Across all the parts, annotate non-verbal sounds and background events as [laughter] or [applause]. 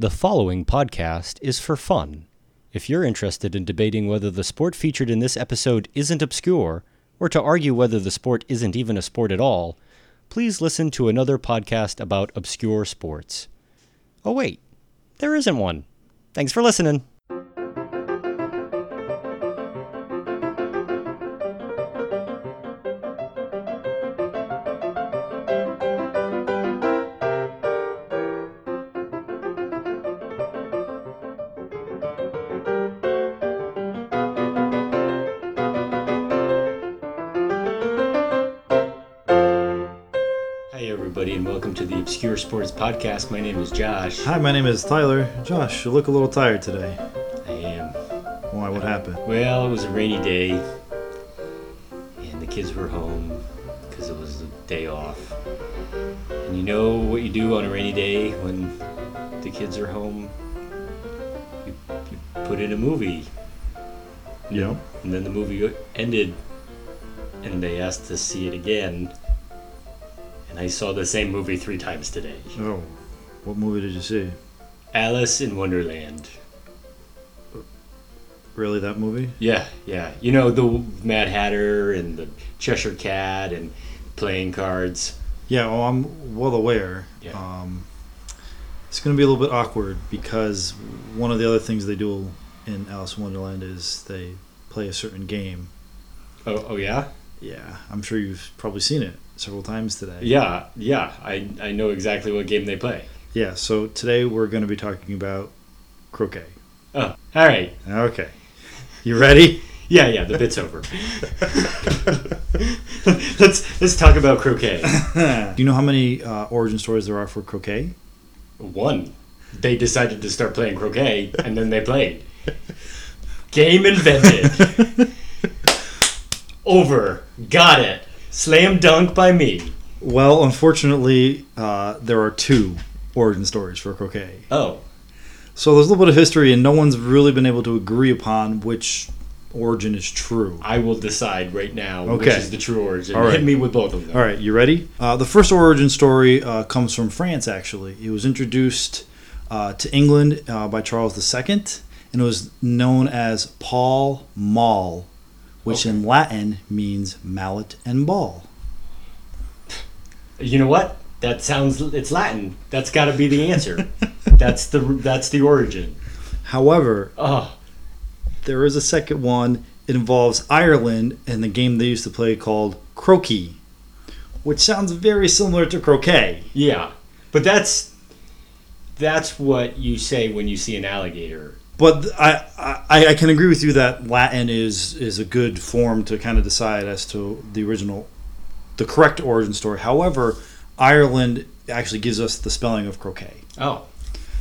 The following podcast is for fun. If you're interested in debating whether the sport featured in this episode isn't obscure, or to argue whether the sport isn't even a sport at all, please listen to another podcast about obscure sports. Oh, wait, there isn't one. Thanks for listening. Obscure Sports Podcast. My name is Josh. Hi, my name is Tyler. Josh, you look a little tired today. I am. Why? What um, happened? Well, it was a rainy day, and the kids were home because it was a day off. And you know what you do on a rainy day when the kids are home? You, you put in a movie, Yeah. and then the movie ended, and they asked to see it again. I saw the same movie three times today. Oh, what movie did you see? Alice in Wonderland. Really, that movie? Yeah, yeah. You know the Mad Hatter and the Cheshire Cat and playing cards. Yeah. Well, I'm well aware. Yeah. Um, it's going to be a little bit awkward because one of the other things they do in Alice in Wonderland is they play a certain game. Oh, oh yeah, Yeah, I'm sure you've probably seen it several times today. yeah, yeah. I I know exactly what game they play. Yeah. So today we're going to be talking about croquet. Oh, all right. Okay. You ready? Yeah, yeah. The bit's over. [laughs] let's let's talk about croquet. Do [laughs] you know how many uh, origin stories there are for croquet? One, they decided to start playing croquet, and then they played. Game invented. [laughs] Over. Got it. Slam dunk by me. Well, unfortunately, uh, there are two origin stories for croquet. Oh, So there's a little bit of history, and no one's really been able to agree upon which origin is true. I will decide right now which is the true origin. All right. Hit me with both of them. All right, you ready? Uh, the first origin story uh, comes from France, actually. It was introduced uh, to England uh, by Charles II, and it was known as Pall Mall, which in Latin means mallet and ball. You know what? That sounds. It's Latin. That's got to be the answer. [laughs] that's the. That's the origin. However, Oh, there is a second one. It involves Ireland and the game they used to play called croquet, which sounds very similar to croquet. yeah. But that's. That's what you say when you see an alligator. But I, I I can agree with you that Latin is is a good form to kind of decide as to the original, the correct origin story. However, Ireland actually gives us the spelling of croquet. Oh,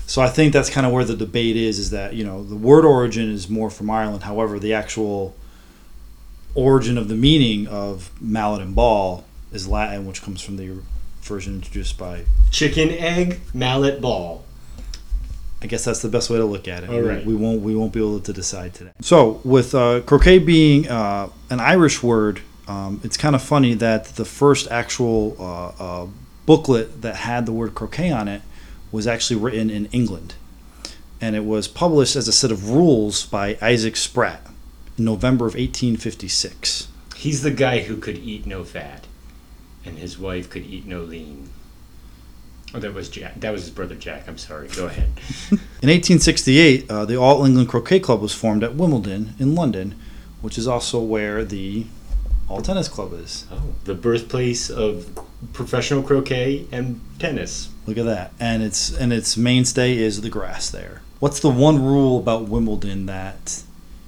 So I think that's kind of where the debate is. Is that you know the word origin is more from Ireland. However, the actual origin of the meaning of mallet and ball is Latin, which comes from the version introduced by. chicken egg mallet ball. I guess that's the best way to look at it. All right. We won't we won't be able to decide today. So with uh, croquet being uh, an Irish word, um, it's kind of funny that the first actual uh, uh, booklet that had the word croquet on it was actually written in England, and it was published as a set of rules by Isaac Spratt in November of 1856. He's the guy who could eat no fat, and his wife could eat no lean. Oh, that was Jack. That was his brother Jack. I'm sorry. Go ahead. [laughs] In 1868, uh, the All England Croquet Club was formed at Wimbledon in London, which is also where the All Tennis Club is. Oh, the birthplace of professional croquet and tennis. Look at that. And its and its mainstay is the grass there. What's the one rule about Wimbledon that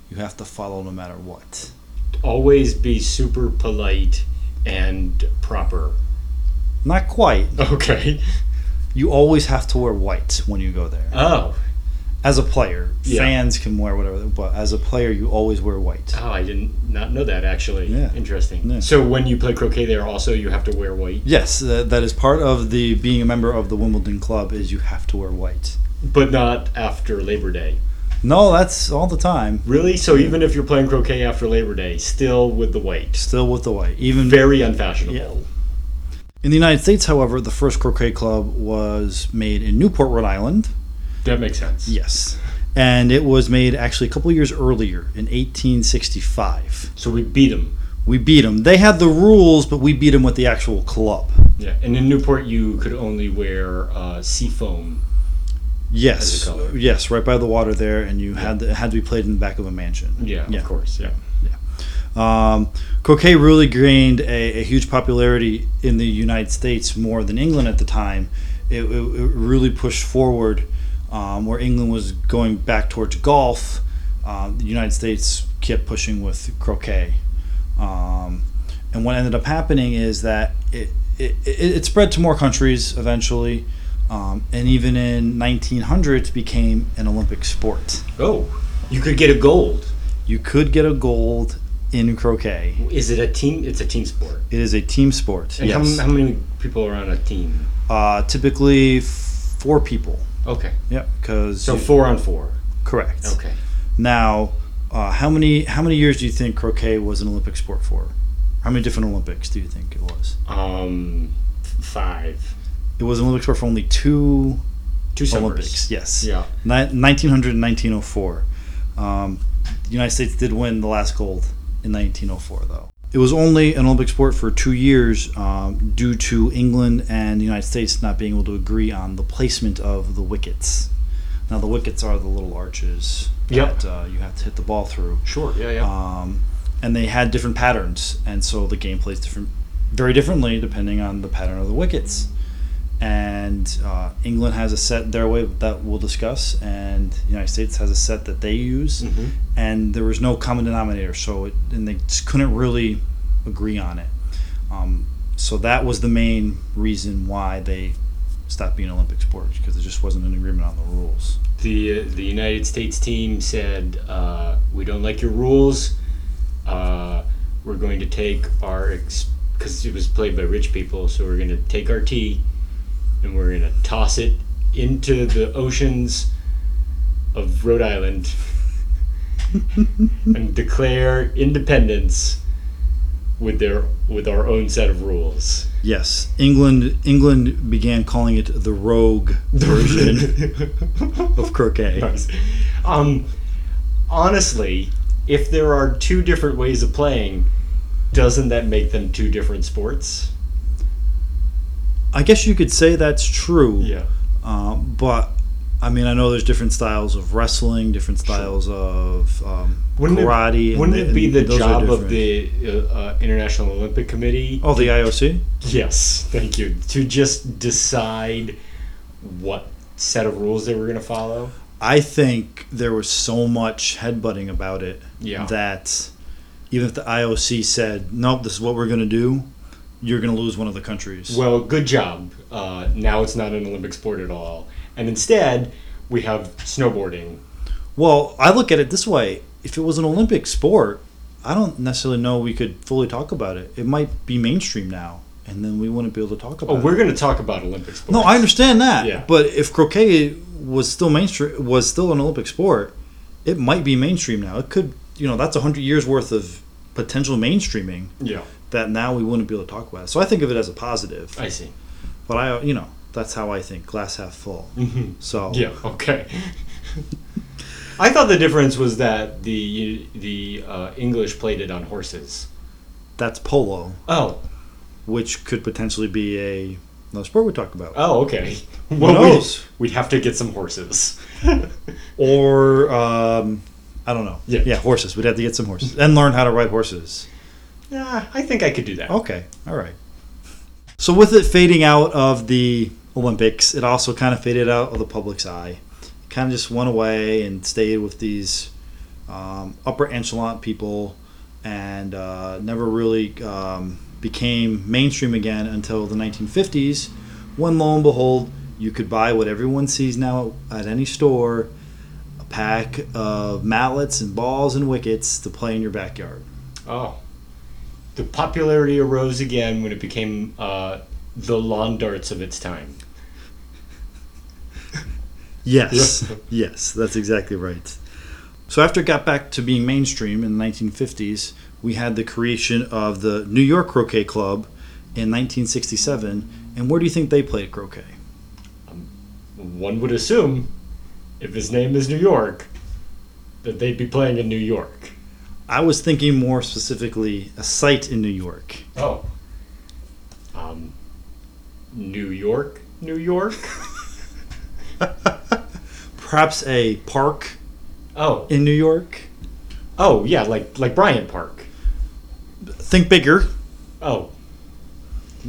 you have to follow no matter what? Always be super polite and proper. Not quite. Okay. [laughs] You always have to wear white when you go there. Oh, As a player, Yeah. fans can wear whatever, but as a player, you always wear white. oh, I didn't not know that actually. Yeah. Interesting. Yeah. So when you play croquet there, also you have to wear white, Yes, uh, that is part of the being a member of the Wimbledon club is you have to wear white. but not after Labor Day. No, that's all the time. Really? So even if you're playing croquet after Labor Day, still with the white. Still with the white. Even Very unfashionable. Yeah. In the United States, however, the first croquet club was made in Newport, Rhode Island. That makes sense. Yes. And it was made actually a couple years earlier in 1865. So we beat them. We beat them. They had the rules, but we beat them with the actual club. Yeah. And in Newport, you could only wear uh, seafoam. Yes, As a color. yes, right by the water there, and you had it had to be played in the back of a mansion. Yeah, Yeah. of course. Yeah. Um, croquet really gained a, a huge popularity in the United States more than England at the time. It, it, it really pushed forward um, where England was going back towards golf. Um, the United States kept pushing with croquet. Um, and what ended up happening is that it, it, it, it spread to more countries eventually. Um, and even in 1900, it became an Olympic sport. Oh, you could get a gold. You could get a gold in croquet. Is it a team? It's a team sport. It is a team sport. And yes. how, how many people are on a team? uh, typically f- four people. Okay. Yep. Because So four on four. correct. Okay. Now, uh, how many how many years do you think croquet was an Olympic sport for? How many different Olympics do you think it was? Um, five. It was an Olympic sport for only two Two summers. Olympics. Yes. Yeah. Ni- 1900 and 1904. Um, the United States did win the last gold in 1904, though. It was only an Olympic sport for two years um, due to England and the United States not being able to agree on the placement of the wickets. Now, the wickets are the little arches Yep. that uh, you have to hit the ball through. Sure. Yeah. Yeah. Um, and they had different patterns, and so the game plays different, very differently depending on the pattern of the wickets. And uh, England has a set their way that we'll discuss, and the United States has a set that they use. Mhm. And there was no common denominator, so it, and they just couldn't really agree on it. Um, so that was the main reason why they stopped being Olympic sports because there just wasn't an agreement on the rules. the uh, the United States team said, uh, "We don't like your rules. Uh, we're going to take our because it was played by rich people, so we're going to take our tea and we're going to toss it into the oceans of Rhode Island [laughs] and declare independence with their with our own set of rules." Yes, England England began calling it the rogue [laughs] version of croquet. Nice. Um, honestly, if there are two different ways of playing, doesn't that make them two different sports? I guess you could say that's true. Yeah. Um, but I mean, I know there's different styles of wrestling, different styles of um, Wouldn't karate. it, and wouldn't the- it be the job of the uh, uh, International Olympic Committee? oh the IOC? Yes, thank you. To just decide what set of rules they were going to follow. I think there was so much headbutting about it Yeah. that even if the IOC said, "Nope, this is what we're going to do," you're going to lose one of the countries. Well, good job. Uh, now it's not an Olympic sport at all, and instead we have snowboarding. Well, I look at it this way: if it was an Olympic sport, I don't necessarily know we could fully talk about it. It might be mainstream now, and then we wouldn't be able to talk about Oh, we're going to talk about Olympic sports. No, I understand that. Yeah. But if croquet was still mainstream, was still an Olympic sport, it might be mainstream now. It could, you know, that's hundred years worth of potential mainstreaming Yeah, that now we wouldn't be able to talk about. So I think of it as a positive. I see. But I, you know, that's how I think. Glass half full. Mhm. So Yeah. Okay. [laughs] I thought the difference was that the the uh, English played it on horses. that's polo, Oh. which could potentially be a another sport we talk about. Oh. Okay. Who Well, knows? We'd, we'd have to get some horses. [laughs] Or um, I don't know. Yeah. yeah, horses. We'd have to get some horses and learn how to ride horses. Yeah, I think I could do that. Okay, all right. So with it fading out of the Olympics, it also kind of faded out of the public's eye. It kind of just went away and stayed with these um, upper echelon people, and uh, never really um, became mainstream again until the 1950s, when lo and behold, you could buy what everyone sees now at any store. A pack of mallets and balls and wickets to play in your backyard. Oh. The popularity arose again when it became uh, the lawn darts of its time. Yes, [laughs] yes, that's exactly right. So after it got back to being mainstream in the 1950s, we had the creation of the New York Croquet Club in 1967. And where do you think they played croquet? One would assume if his name is New York, that they'd be playing in New York. I was thinking more specifically a site in New York. Oh. Um, New York, New York. [laughs] Perhaps a park Oh, in New York. oh yeah, like like Bryant Park. Think bigger. Oh,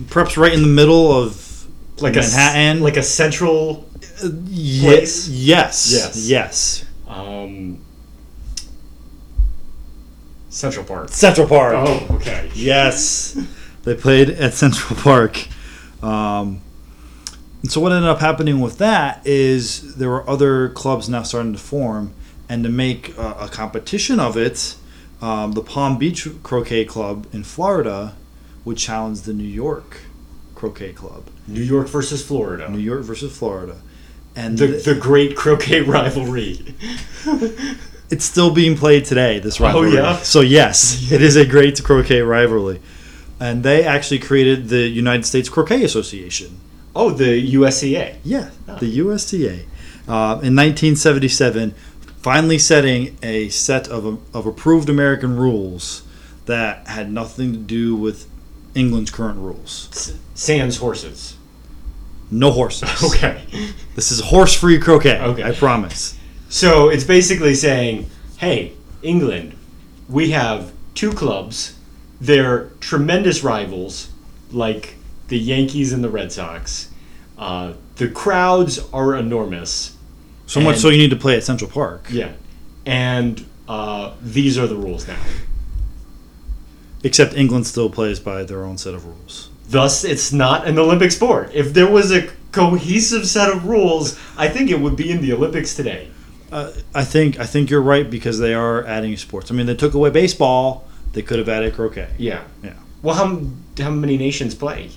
Perhaps right in the middle of like a Manhattan. like a central. yes, yes, Yes. yes. Um, Central Park. Central Park. Oh, okay. Yes, they played at Central Park. Um, and so what ended up happening with that is there were other clubs now starting to form, and to make a, a competition of it, um, the Palm Beach Croquet Club in Florida would challenge the New York Croquet Club. New York versus Florida. New York versus Florida, and the, th- the great croquet rivalry. [laughs] it's still being played today. This rivalry. Oh, yeah? So yes, it is a great croquet rivalry, and they actually created the United States Croquet Association. Oh, the USCA. Yeah, the USTA. Uh, in 1977, finally setting a set of, of approved American rules that had nothing to do with England's current rules. S- Sans horses. No horses. [laughs] Okay. This is horse free croquet. Okay. I promise. So it's basically saying, hey, England, we have two clubs. They're tremendous rivals, like the Yankees and the Red Sox. Uh, the crowds are enormous. So much so you need to play at Central Park. Yeah. And uh, these are the rules now. Except England still plays by their own set of rules. Thus, it's not an Olympic sport. If there was a cohesive set of rules, I think it would be in the Olympics today. Uh, I think I think you're right because they are adding sports. I mean, they took away baseball. They could have added croquet. Yeah. Yeah. Well, how, how many nations play?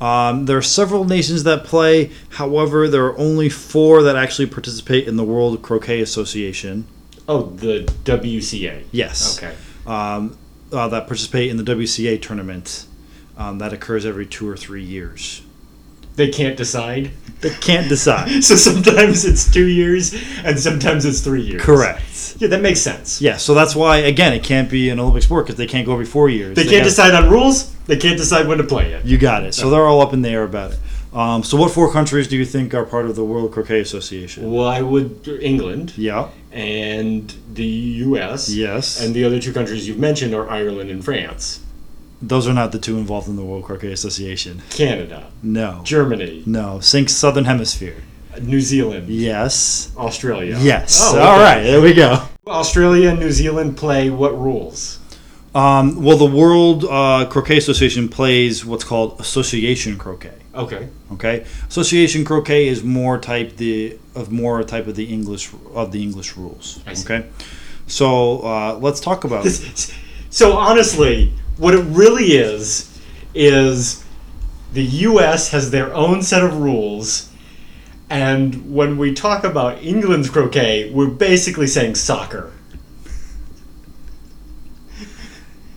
Um, there are several nations that play. However, there are only four that actually participate in the World Croquet Association. Oh, the WCA. Yes. Okay. Um, uh, that participate in the WCA tournament. Um, that occurs every two or three years. They can't decide. They can't decide. [laughs] So sometimes it's two years and sometimes it's three years. Correct. Yeah, that makes sense. Yeah. So that's why again it can't be an Olympic sport because they can't go every four years. They can't got- decide on rules. They can't decide when to play it. You got it. So they're all up in the air about it. Um, so what four countries do you think are part of the World Croquet Association? Well, I would England Yeah. and the U.S. Yes. And the other two countries you've mentioned are Ireland and France. Those are not the two involved in the World Croquet Association. Canada, No. Germany, No. Think Southern Hemisphere. New Zealand, Yes. Australia. Yes. Oh, All okay. right. There we go. Australia and New Zealand play what rules? Um, well, the World uh, Croquet Association plays what's called association croquet. Okay. Okay, association croquet is more type the of more type of the English of the English rules. I see. Okay, so uh, let's talk about. [laughs] So honestly, what it really is is the U.S. has their own set of rules, and when we talk about England's croquet, we're basically saying soccer.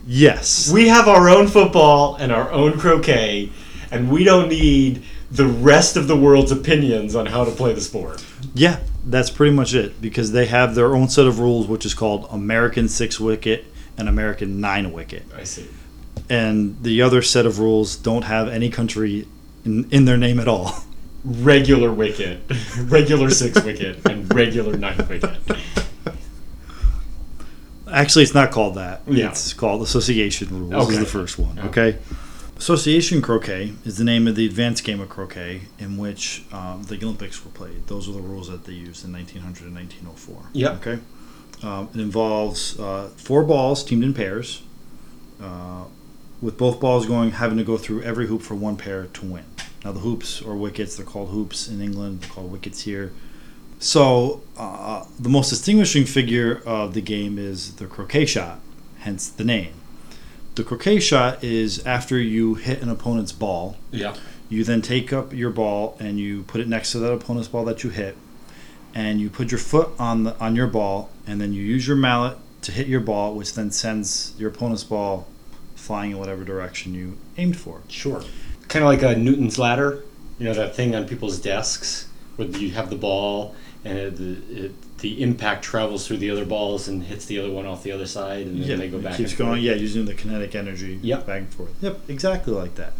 yes, We have our own football and our own croquet, and we don't need the rest of the world's opinions on how to play the sport. yeah, that's pretty much it because they have their own set of rules, which is called American six wicket and American nine wicket, I see. and the other set of rules don't have any country in, in their name at all. Regular wicket, [laughs] regular six wicket, and regular nine wicket. Actually, it's not called that. Yeah. It's called association rules. Is Okay. the first one. Okay. Okay. Association croquet is the name of the advanced game of croquet in which um, the Olympics were played. Those are the rules that they used in 1900 and 1904. Yep. Okay. Um, it involves uh, four balls teamed in pairs, uh, with both balls going having to go through every hoop for one pair to win. Now the hoops or wickets, they're called hoops in England. They're called wickets here. So uh, the most distinguishing figure of the game is the croquet shot, hence the name. The croquet shot is after you hit an opponent's ball. Yeah. You then take up your ball and you put it next to that opponent's ball that you hit, and you put your foot on the on your ball, and then you use your mallet to hit your ball, which then sends your opponent's ball flying in whatever direction you aimed for. Sure. Kind of like a Newton's ladder, you know, that thing on people's desks where you have the ball and it, the, it, the impact travels through the other balls and hits the other one off the other side, and then yeah, they go it back. keeps and going. forth. Yeah, using the kinetic energy Yep. back and forth. Yep, exactly like that.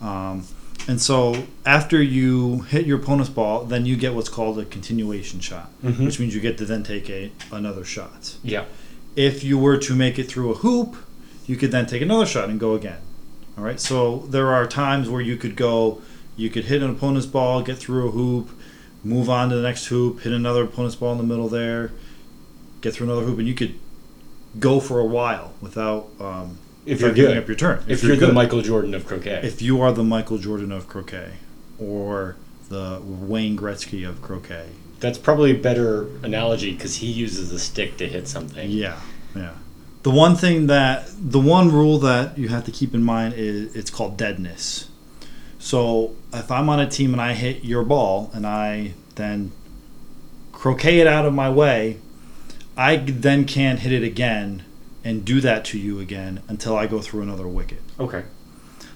Um, and so after you hit your opponent's ball, then you get what's called a continuation shot, Mhm. which means you get to then take a another shot. Yeah. If you were to make it through a hoop, you could then take another shot and go again. All right. So there are times where you could go, you could hit an opponent's ball, get through a hoop, move on to the next hoop, hit another opponent's ball in the middle there, get through another hoop, and you could go for a while without um, If you're giving good. up your turn. If, you're, the good. Michael Jordan of croquet. if you are the Michael Jordan of croquet, or the Wayne Gretzky of croquet. That's probably a better analogy because he uses a stick to hit something. Yeah, yeah. The one thing that the one rule that you have to keep in mind is it's called deadness. So if I'm on a team and I hit your ball and I then croquet it out of my way, I then can't hit it again and do that to you again until I go through another wicket. Okay.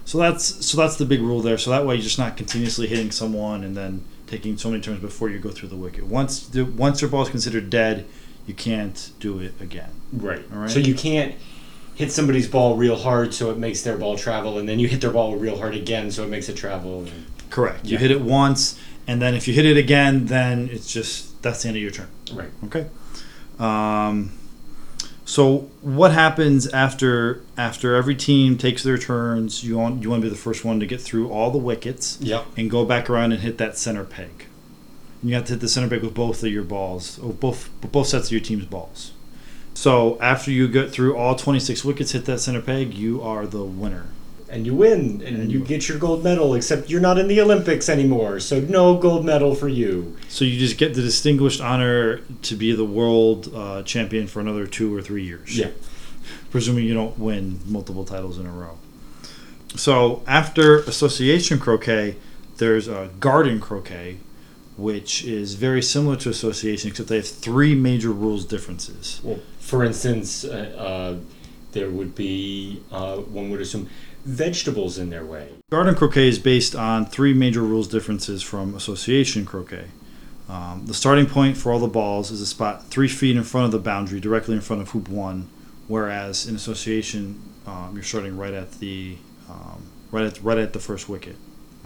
So that's so that's the big rule there. So that way you're just not continuously hitting someone and then taking so many turns before you go through the wicket. Once the, once your ball is considered dead, you can't do it again. Right. All right. So you can't hit somebody's ball real hard so it makes their ball travel, and then you hit their ball real hard again so it makes it travel. Correct. You Yeah. hit it once, and then if you hit it again, then it's just that's the end of your turn. Right. Okay. Um, so what happens after after every team takes their turns? You want you want to be the first one to get through all the wickets Yep. and go back around and hit that center peg. You have to hit the center peg with both of your balls, or both both sets of your team's balls. So after you get through all 26 wickets, hit that center peg, you are the winner. And you win, and, you- get your gold medal. Except you're not in the Olympics anymore, so no gold medal for you. So you just get the distinguished honor to be the world uh, champion for another two or three years. Yeah. Presuming you don't win multiple titles in a row. So after association croquet, there's a garden croquet, which is very similar to association, except they have three major rules differences. Well, for instance, uh, uh, there would be uh, one would assume vegetables in their way. Garden croquet is based on three major rules differences from association croquet. Um, the starting point for all the balls is a spot three feet in front of the boundary, directly in front of hoop one, whereas in association um, you're starting right at the um, right at right at the first wicket.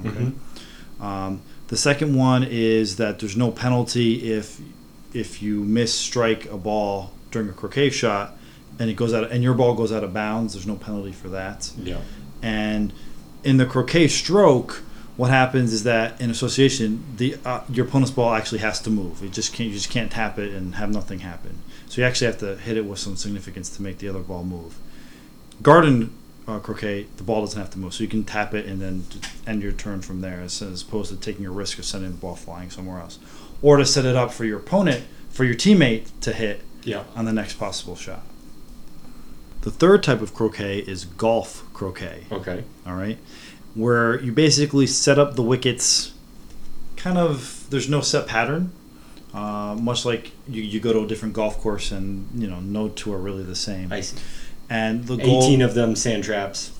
Okay. Um, the second one is that there's no penalty if if you miss strike a ball during a croquet shot and it goes out and your ball goes out of bounds. There's no penalty for that. Yeah. And in the croquet stroke, what happens is that in association, the uh, your opponent's ball actually has to move. It just can't you just can't tap it and have nothing happen. So you actually have to hit it with some significance to make the other ball move. Garden uh, croquet, the ball doesn't have to move, so you can tap it and then end your turn from there, as, as opposed to taking a risk of sending the ball flying somewhere else, or to set it up for your opponent, for your teammate to hit Yeah. on the next possible shot. The third type of croquet is golf croquet Okay. all right where you basically set up the wickets kind of there's no set pattern uh, much like you, you go to a different golf course and you know no two are really the same I see. and the goal 18 of them sand traps.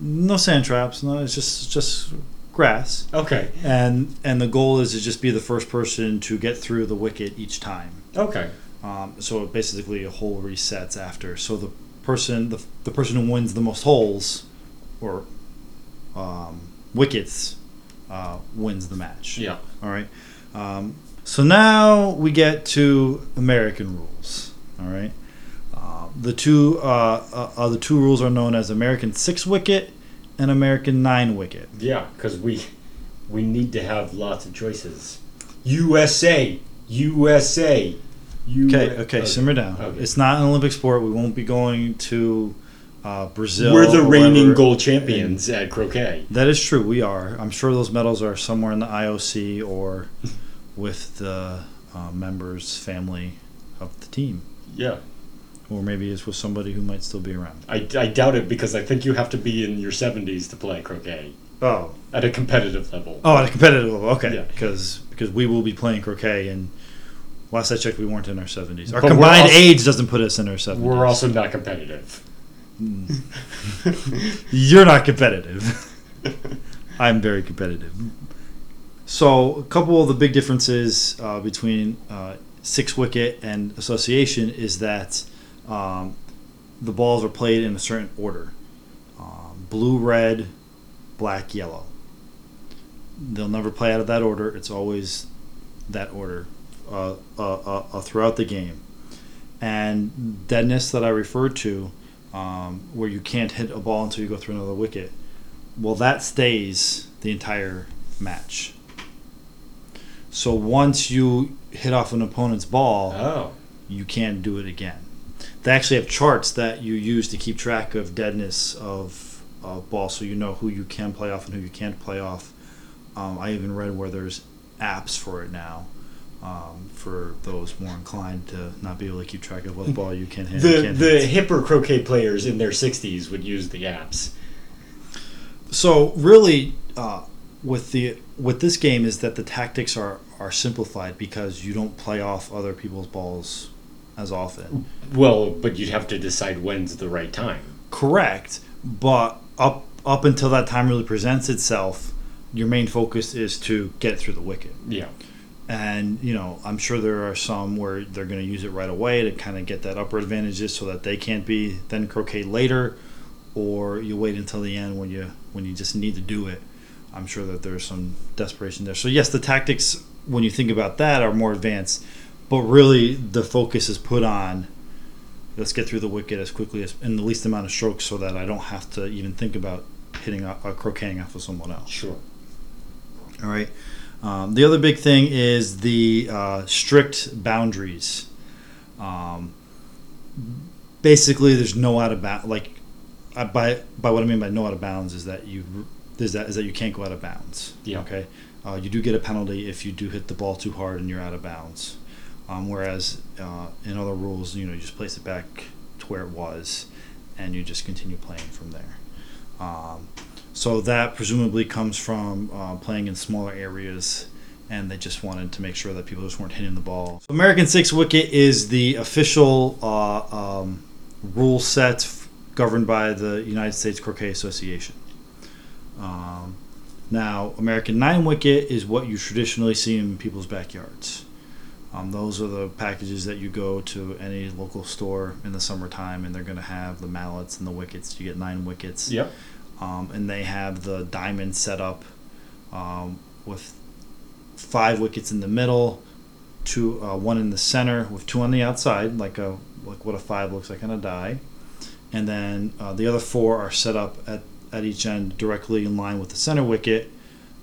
no sand traps no it's just just grass Okay. and and the goal is to just be the first person to get through the wicket each time Okay. um, so basically a hole resets after so the person the, the person who wins the most holes or um, wickets uh, wins the match Yeah. all right um, so now we get to american rules all right uh, the two uh, uh, uh, the two rules are known as american six wicket and american nine wicket Yeah, because we we need to have lots of choices. USA, USA. U- okay okay simmer down Okay. it's not an olympic sport we won't be going to uh, brazil We're the reigning gold champions at croquet. That is true. We are. I'm sure those medals are somewhere in the IOC or with the uh, members' family of the team, Yeah. or maybe it's with somebody who might still be around. I, I doubt it because I think you have to be in your 70s to play croquet Oh, at a competitive level. oh, at a competitive level. Okay, Yeah. because because we will be playing croquet, and last I checked, we weren't in our 70s. Our But combined also- age doesn't put us in our 70s. We're also not competitive. [laughs] You're not competitive. [laughs] I'm very competitive. So a couple of the big differences uh, between uh, six wicket and association is that um, the balls are played in a certain order: um, blue, red, black, yellow. They'll never play out of that order. It's always that order uh, uh, uh, uh throughout the game. And deadness that I referred to, um, where you can't hit a ball until you go through another wicket, well, that stays the entire match. So once you hit off an opponent's ball, Oh. you can't do it again. They actually have charts that you use to keep track of deadness of, of ball, so you know who you can play off and who you can't play off. Um, I even read where there's apps for it now. Um, for those more inclined to not be able to keep track of what [laughs] ball you can hit. The can't the hit. hipper croquet players in their 60s would use the apps. So really, uh, with the with this game is that the tactics are are simplified because you don't play off other people's balls as often. Well, but you'd have to decide when's the right time. Correct, but up up until that time really presents itself, your main focus is to get through the wicket. Yeah. And you know, I'm sure there are some where they're going to use it right away to kind of get that upper advantages, so that they can't be then croquet later, or you wait until the end when you when you just need to do it. I'm sure that there's some desperation there. So yes, the tactics when you think about that are more advanced, but really the focus is put on let's get through the wicket as quickly as in the least amount of strokes, so that I don't have to even think about hitting a, a croqueting off of someone else. Sure. All right. Um, the other big thing is the uh, strict boundaries. Um, basically, there's no out of bounds. Like, I, by by what I mean by no out of bounds is that you is that is that you can't go out of bounds. Yeah. Okay. Uh, you do get a penalty if you do hit the ball too hard and you're out of bounds. Um, whereas uh, in other rules, you know, you just place it back to where it was, and you just continue playing from there. Um, so that presumably comes from uh, playing in smaller areas, and they just wanted to make sure that people just weren't hitting the ball. American Six Wicket is the official uh, um, rule set f- governed by the United States Croquet Association. Um, now, American Nine Wicket is what you traditionally see in people's backyards. Um, those are the packages that you go to any local store in the summertime, and they're going to have the mallets and the wickets. You get nine wickets Yep. Um, and they have the diamond set up um, with five wickets in the middle, two uh, one in the center with two on the outside, like a like what a five looks like on a die, and then uh, the other four are set up at at each end directly in line with the center wicket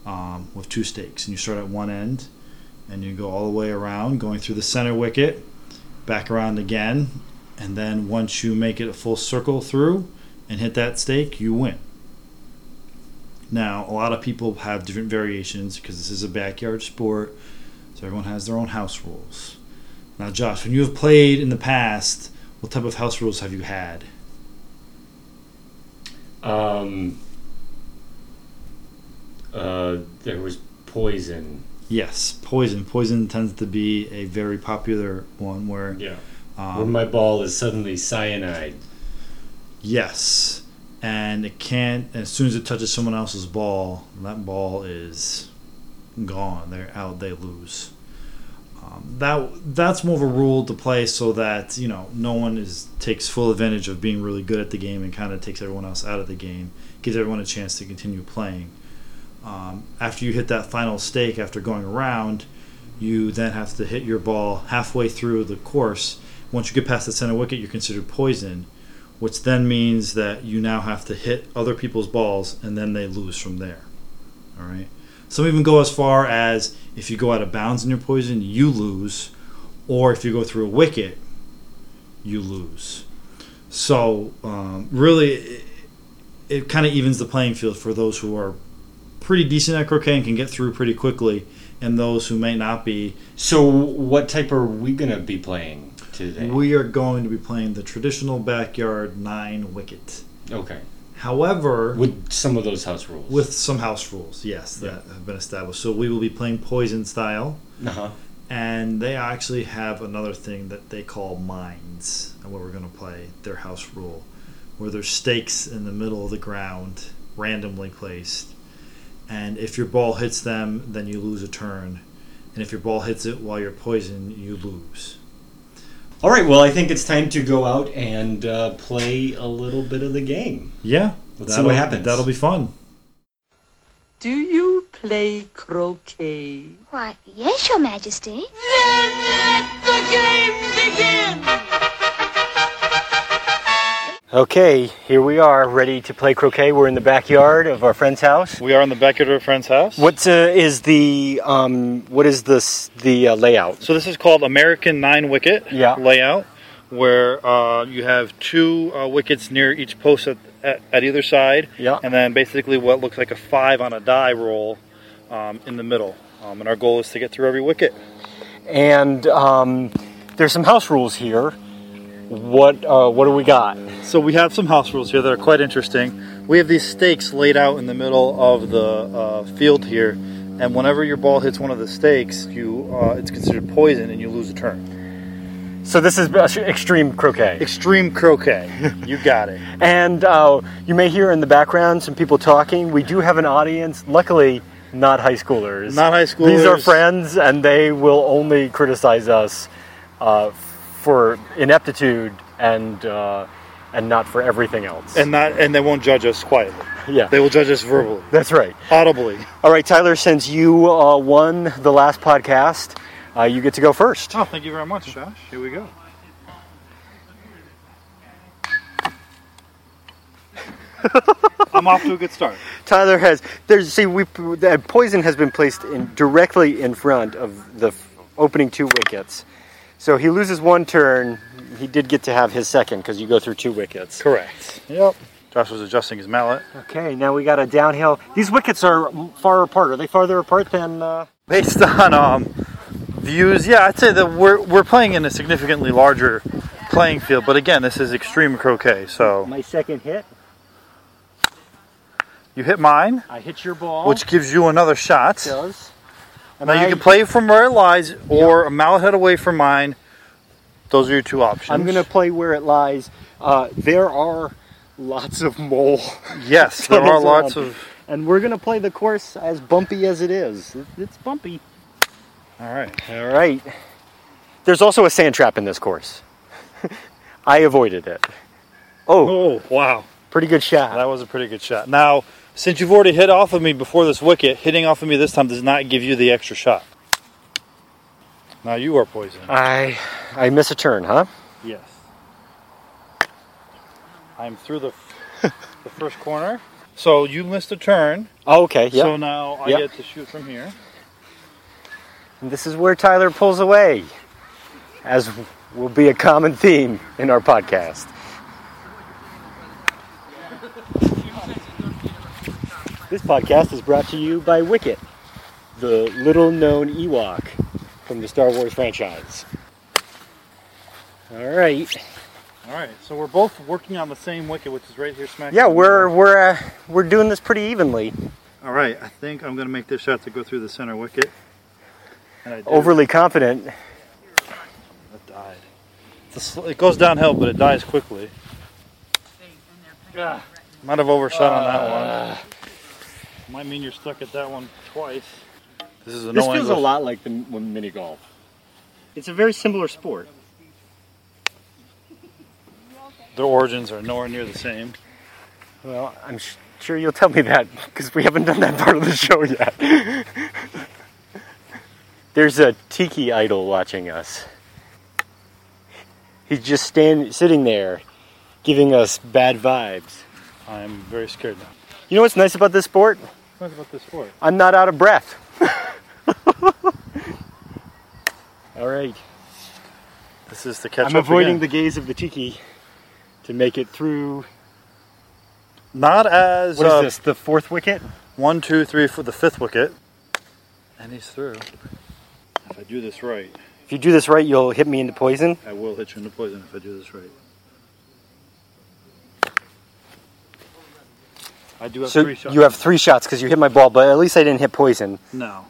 um, with two stakes, and you start at one end, and you go all the way around, going through the center wicket, back around again, and then once you make it a full circle through and hit that stake, you win. Now, a lot of people have different variations because this is a backyard sport, so everyone has their own house rules. Now, Josh, when you have played in the past, what type of house rules have you had? Um, uh, there was poison. Yes, poison. Poison tends to be a very popular one where, Yeah. Where um, my ball is suddenly cyanide. yes, and it can't. As soon as it touches someone else's ball, that ball is gone. They're out. They lose. Um, that that's more of a rule to play so that you know no one is takes full advantage of being really good at the game and kind of takes everyone else out of the game. Gives everyone a chance to continue playing. Um, after you hit that final stake, after going around, you then have to hit your ball halfway through the course. Once you get past the center wicket, you're considered poison, which then means that you now have to hit other people's balls and then they lose from there. All right. Some even go as far as if you go out of bounds in your poison, you lose, or if you go through a wicket, you lose. So um, really, it, it kind of evens the playing field for those who are pretty decent at croquet and can get through pretty quickly, and those who may not be. So, what type are we gonna be playing today? We are going to be playing the traditional backyard nine wicket. okay. However, With some of those house rules. with some house rules, yes, that have been established. So we will be playing poison style. Uh huh. and they actually have another thing that they call mines and where we're going to play their house rule where there's stakes in the middle of the ground randomly placed And if your ball hits them, then you lose a turn. And if your ball hits it while you're poisoned, you lose. All right, well, I think it's time to go out and uh, play a little bit of the game. Yeah. Let's see what happens. That'll be fun. Do you play croquet? Why, yes, Your Majesty. Then let the game begin! Okay, here we are, ready to play croquet. We're in the backyard of our friend's house. We are in the backyard of a friend's house. What uh, is the um, what is this the uh, layout? So this is called American nine wicket Yeah. layout, where uh, you have two uh, wickets near each post at, at, at either side, Yeah. and then basically what looks like a five on a die roll um, in the middle. Um, and our goal is to get through every wicket. And um, there's some house rules here. What uh, what do we got? So we have some house rules here that are quite interesting. We have these stakes laid out in the middle of the uh, field here, and whenever your ball hits one of the stakes, you uh, it's considered poison and you lose a turn. So this is extreme croquet. Extreme croquet. [laughs] you got it. And uh, you may hear in the background some people talking. We do have an audience. Luckily, not high schoolers. Not high schoolers. These are friends, and they will only criticize us uh, for ineptitude and uh, and not for everything else. and not and they won't judge us quietly. yeah, They will judge us verbally, [laughs] that's right. audibly. All right, Tyler. Since you uh, won the last podcast, uh, you get to go first. Oh, thank you very much, Josh. Here we go. [laughs] I'm off to a good start. Tyler has there's see we the poison has been placed in directly in front of the f- opening two wickets. So he loses one turn. He did get to have his second because you go through two wickets. Correct. Yep. Josh was adjusting his mallet. Okay, now we got a downhill. These wickets are far apart. Are they farther apart than? Uh... Based on um, views, yeah, I'd say that we're we're playing in a significantly larger playing field. But again, this is extreme croquet. So My second hit, you hit mine, I hit your ball, which gives you another shot. It does. And Now you can play from where it lies, or a mallet head away from mine. Those are your two options. I'm gonna play where it lies. Uh, there are lots of mole, Yes, [laughs] there are lots of. and we're gonna play the course as bumpy as it is. It's bumpy. All right. All right. There's also a sand trap in this course. [laughs] I avoided it. Oh, Oh wow, pretty good shot. that was a pretty good shot. Now, since you've already hit off of me before this wicket, hitting off of me this time does not give you the extra shot. Now you are poisoned. I I miss a turn, huh? Yes. I'm through the [laughs] the first corner. So you missed a turn. Oh, okay. Yeah. So now I Yep. get to shoot from here. And this is where Tyler pulls away, as will be a common theme in our podcast. This podcast is brought to you by Wicket, the little known Ewok from the Star Wars franchise. All right. All right. So we're both working on the same wicket, which is right here, smack. Yeah, we're we're uh, we're doing this pretty evenly. All right. I think I'm going to make this shot to go through the center wicket. And I did. Overly confident. It died. It's a it goes downhill, but it dies quickly. Might have overshot on that one. Might mean you're stuck at that one twice. This is a This no feels a lot like the mini golf. It's a very similar sport. Their origins are nowhere near the same. Well, I'm sh- sure you'll tell me that because we haven't done that part of the show yet. [laughs] There's a tiki idol watching us. He's just stand sitting there, giving us bad vibes. I'm very scared now. You know what's nice about this sport? What about this sport? I'm not out of breath. [laughs] All right. This is the catch I'm avoiding again. the gaze of the tiki to make it through. Not as What is uh, this? The fourth wicket? one, two, three for the fifth wicket, and he's through. If I do this right, If you do this right, you'll hit me into poison. I will hit you into poison if I do this right. I do have So three shots. you have three shots because you hit my ball, but at least I didn't hit poison. no.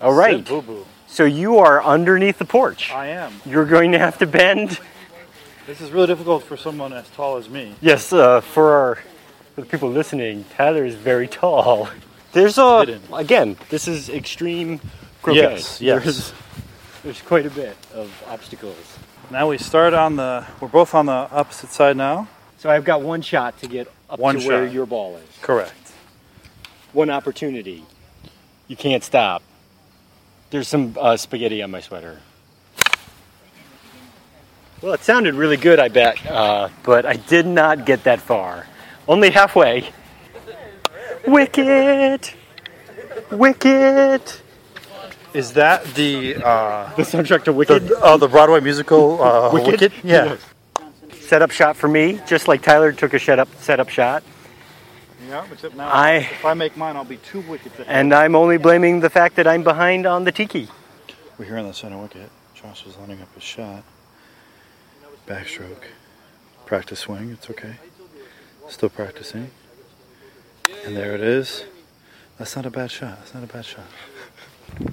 All right. Boo boo. So you are underneath the porch. I am. You're going to have to bend. This is really difficult for someone as tall as me. Yes, uh, for our For the people listening, Tyler is very tall. There's a Hidden. again. This is extreme croquet. Yes, yes. There's, [laughs] there's quite a bit of obstacles. Now we start on the. We're both on the opposite side now. So I've got one shot to get up One to where shot. your ball is. Correct. One opportunity. You can't stop. There's some uh, spaghetti on my sweater. Well, it sounded really good, I bet, uh, but I did not get that far. Only halfway. Wicket! Wicket! Is that the uh, The soundtrack to Wicked. the, uh, the Broadway musical uh, Wicked? Yeah. Setup shot for me, just like Tyler took a shut up setup shot. Yeah. Except now, I- if I make mine, I'll be two wickets ahead. And I'm only blaming the fact that I'm behind on the tiki. We're here on the center wicket. Josh is lining up his shot. Backstroke. Practice swing. It's okay. Still practicing. And there it is. That's not a bad shot. That's not a bad shot. [laughs]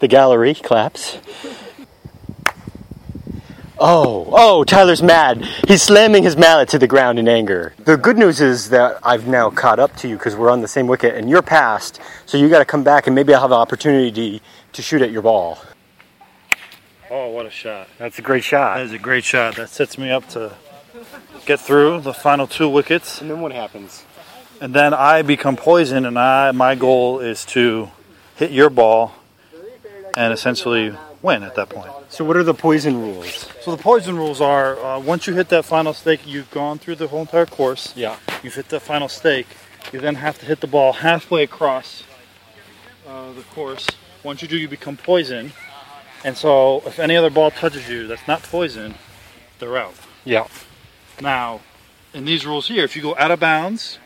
The gallery claps. Oh, oh, Tyler's mad. He's slamming his mallet to the ground in anger. The good news is that I've now caught up to you because we're on the same wicket and you're past, so you got to come back and maybe I'll have an opportunity to shoot at your ball. Oh, what a shot. That's a great shot. That is a great shot. That sets me up to get through the final two wickets. And then what happens? And then I become poisoned, and I my goal is to hit your ball and essentially win at that point. So, what are the poison rules? So the poison rules are: uh, once you hit that final stake, you've gone through the whole entire course. Yeah. You've hit that final stake. You then have to hit the ball halfway across uh, the course. Once you do, you become poison. And so, if any other ball touches you that's not poison, they're out. Yeah. Now, in these rules here, if you go out of bounds,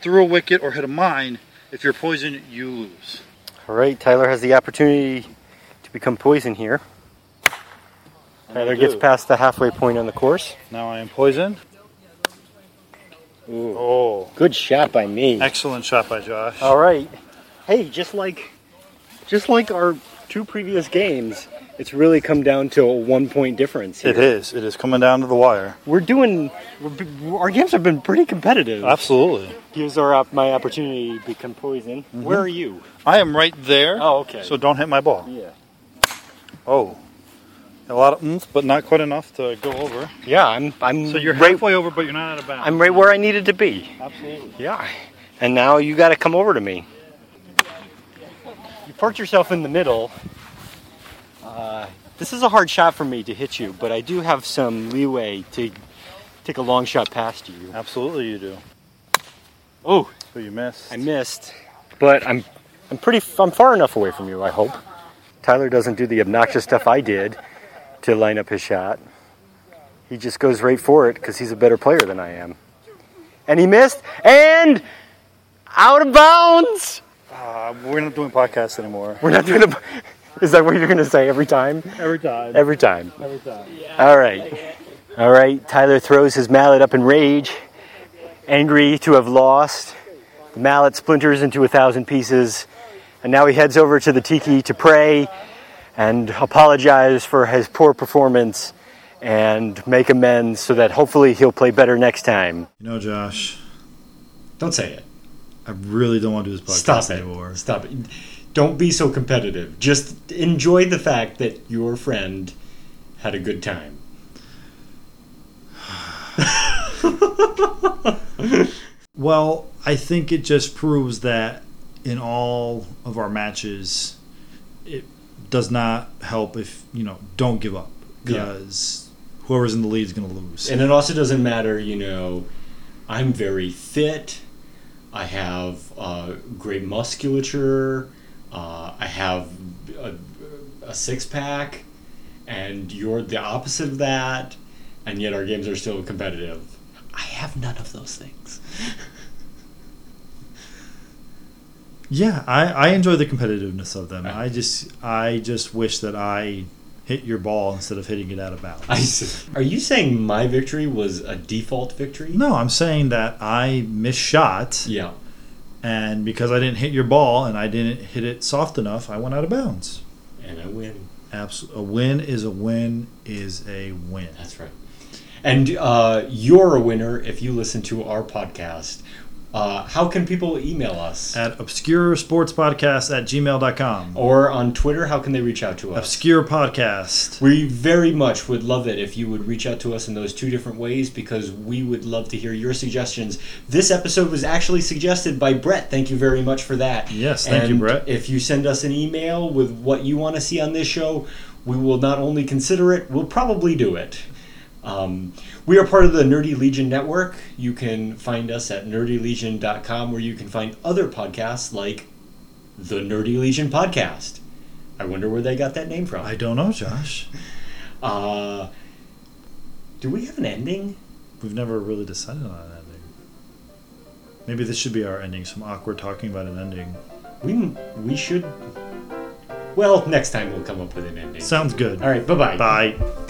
through a wicket, or hit a mine, if you're poisoned, you lose. All right, Tyler has the opportunity to become poison here. And Tyler gets past the halfway point on the course. Now I am poisoned. Ooh. Oh, Good shot by me. excellent shot by Josh. All right. Hey, just like just like our two previous games, it's really come down to a one point difference. Here. It is. It is coming down to the wire. We're doing we're, our games have been pretty competitive. Absolutely. Here's our op- my opportunity to become poison. Mm-hmm. Where are you? I am right there. Oh, okay. So don't hit my ball. yeah. Oh. A lot of oomph, but not quite enough to go over. Yeah, I'm I'm So you're right halfway over, but you're not out of bounds. I'm right where I needed to be. Absolutely. Yeah. And now you got to come over to me. You parked yourself in the middle. Uh, this is a hard shot for me to hit you, but I do have some leeway to take a long shot past you. Absolutely, you do. Oh, So you missed. I missed, but I'm I'm pretty I'm far enough away from you. I hope. Tyler doesn't do the obnoxious stuff I did to line up his shot. He just goes right for it because he's a better player than I am. And he missed and out of bounds. Uh, we're not doing podcasts anymore. We're not doing the. Is that what you're going to say every time? Every time. Every time. Every time. All right. All right. Tyler throws his mallet up in rage, angry to have lost. The mallet splinters into a thousand pieces, and now he heads over to the tiki to pray and apologize for his poor performance and make amends so that hopefully he'll play better next time. You know, Josh, Don't say it. I really don't want to do this podcast Stop it. anymore. Stop it. Don't be so competitive. Just enjoy the fact that your friend had a good time. [sighs] Well, I think it just proves that in all of our matches, it does not help if you know don't give up Yeah. because whoever's in the lead is going to lose. And it also doesn't matter, you know, I'm very fit. I have uh, great musculature. Uh, I have a, a six pack. And you're the opposite of that. And yet our games are still competitive. I have none of those things. [laughs] yeah, I, I enjoy the competitiveness of them. I just I just wish that I hit your ball instead of hitting it out of bounds. I s- are you saying my victory was a default victory? no, I'm saying that I misshot, Yeah. And because I didn't hit your ball and I didn't hit it soft enough, I went out of bounds. And I win. Abs- a win is a win is a win. That's right. And uh, you're a winner if you listen to our podcast. Uh, how can people email us? At obscuresportspodcast at gmail.com. Or on Twitter, how can they reach out to us? Obscure Podcast. We very much would love it if you would reach out to us in those two different ways because we would love to hear your suggestions. This episode was actually suggested by Brett. Thank you very much for that. Yes, thank you, Brett. If you send us an email with what you want to see on this show, we will not only consider it, we'll probably do it. Um, we are part of the Nerdy Legion Network. You can find us at nerdylegion.com where you can find other podcasts like the Nerdy Legion Podcast. I wonder where they got that name from. I don't know, Josh. Uh, do we have an ending? We've never really decided on an ending. Maybe this should be our ending. Some awkward talking about an ending. We we should. Well, next time we'll come up with an ending. Sounds good. All right. Bye bye. Bye.